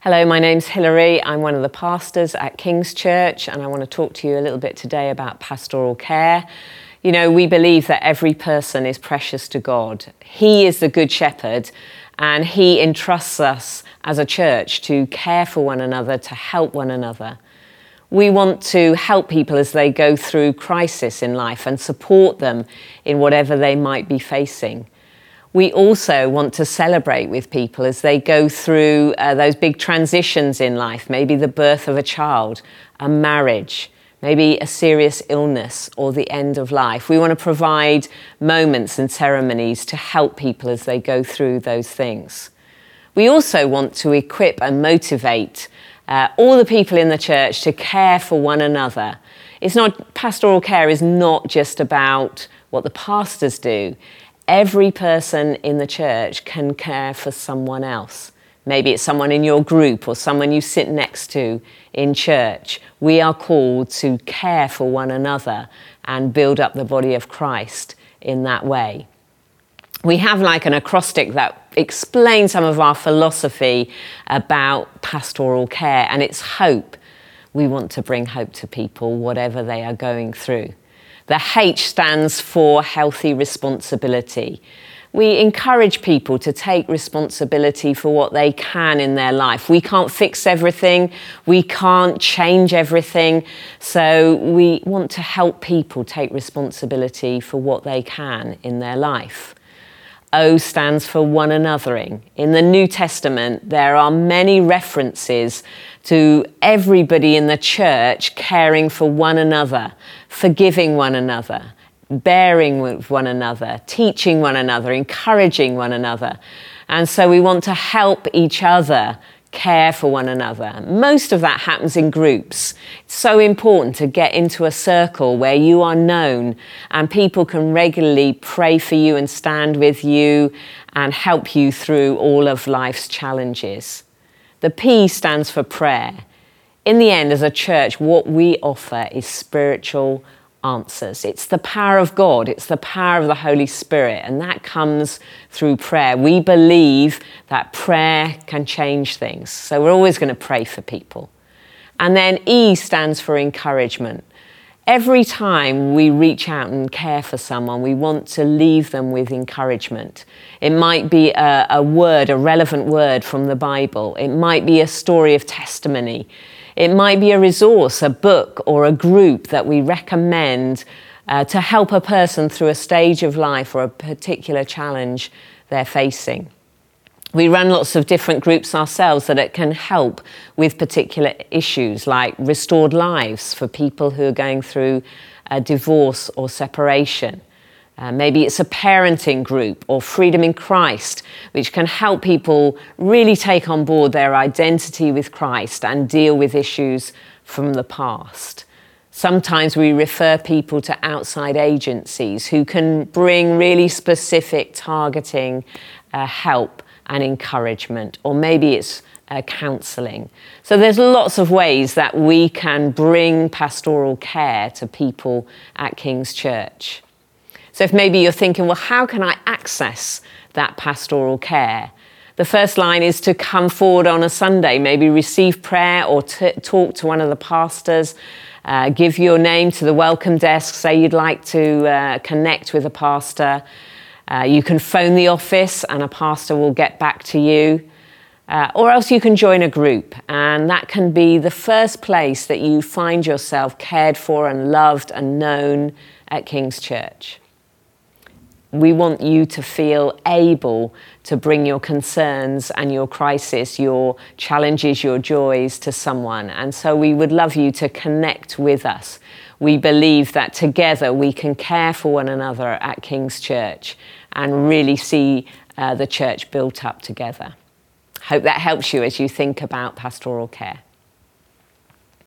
Hello, my name's Hilary. I'm one of the pastors at King's Church, and I want to talk to you a little bit today about pastoral care. You know, we believe that every person is precious to God. He is the Good Shepherd, and He entrusts us as a church to care for one another, to help one another. We want to help people as they go through crisis in life and support them in whatever they might be facing we also want to celebrate with people as they go through uh, those big transitions in life, maybe the birth of a child, a marriage, maybe a serious illness or the end of life. We want to provide moments and ceremonies to help people as they go through those things. We also want to equip and motivate uh, all the people in the church to care for one another. It's not pastoral care is not just about what the pastors do every person in the church can care for someone else. Maybe it's someone in your group or someone you sit next to in church. We are called to care for one another and build up the body of Christ in that way. We have like an acrostic that explains some of our philosophy about pastoral care, and it's hope. We want to bring hope to people, whatever they are going through. The H stands for healthy responsibility. We encourage people to take responsibility for what they can in their life. We can't fix everything, we can't change everything, so we want to help people take responsibility for what they can in their life. O stands for one anothering. In the New Testament, there are many references to everybody in the church caring for one another, forgiving one another, bearing with one another, teaching one another, encouraging one another. And so we want to help each other care for one another. Most of that happens in groups. It's so important to get into a circle where you are known and people can regularly pray for you and stand with you and help you through all of life's challenges. The P stands for prayer. In the end, as a church, what we offer is spiritual answers. It's the power of God, it's the power of the Holy Spirit, and that comes through prayer. We believe that prayer can change things, so we're always going to pray for people. And then E stands for encouragement. Every time we reach out and care for someone, we want to leave them with encouragement. It might be a, a, word, a relevant word from the Bible. It might be a story of testimony. It might be a resource, a book, or a group that we recommend uh, to help a person through a stage of life or a particular challenge they're facing we run lots of different groups ourselves that it can help with particular issues like restored lives for people who are going through a divorce or separation. Uh, maybe it's a parenting group or Freedom in Christ, which can help people really take on board their identity with Christ and deal with issues from the past. Sometimes we refer people to outside agencies who can bring really specific targeting uh, help and encouragement, or maybe it's uh, counselling. So there's lots of ways that we can bring pastoral care to people at King's Church. So if maybe you're thinking, well, how can I access that pastoral care? The first line is to come forward on a Sunday, maybe receive prayer or t- talk to one of the pastors. Uh, give your name to the welcome desk, say you'd like to uh, connect with a pastor. Uh, you can phone the office and a pastor will get back to you. Uh, or else you can join a group, and that can be the first place that you find yourself cared for and loved and known at King's Church. We want you to feel able to bring your concerns and your crisis, your challenges, your joys to someone. And so we would love you to connect with us we believe that together we can care for one another at King's Church and really see uh, the church built up together. Hope that helps you as you think about pastoral care.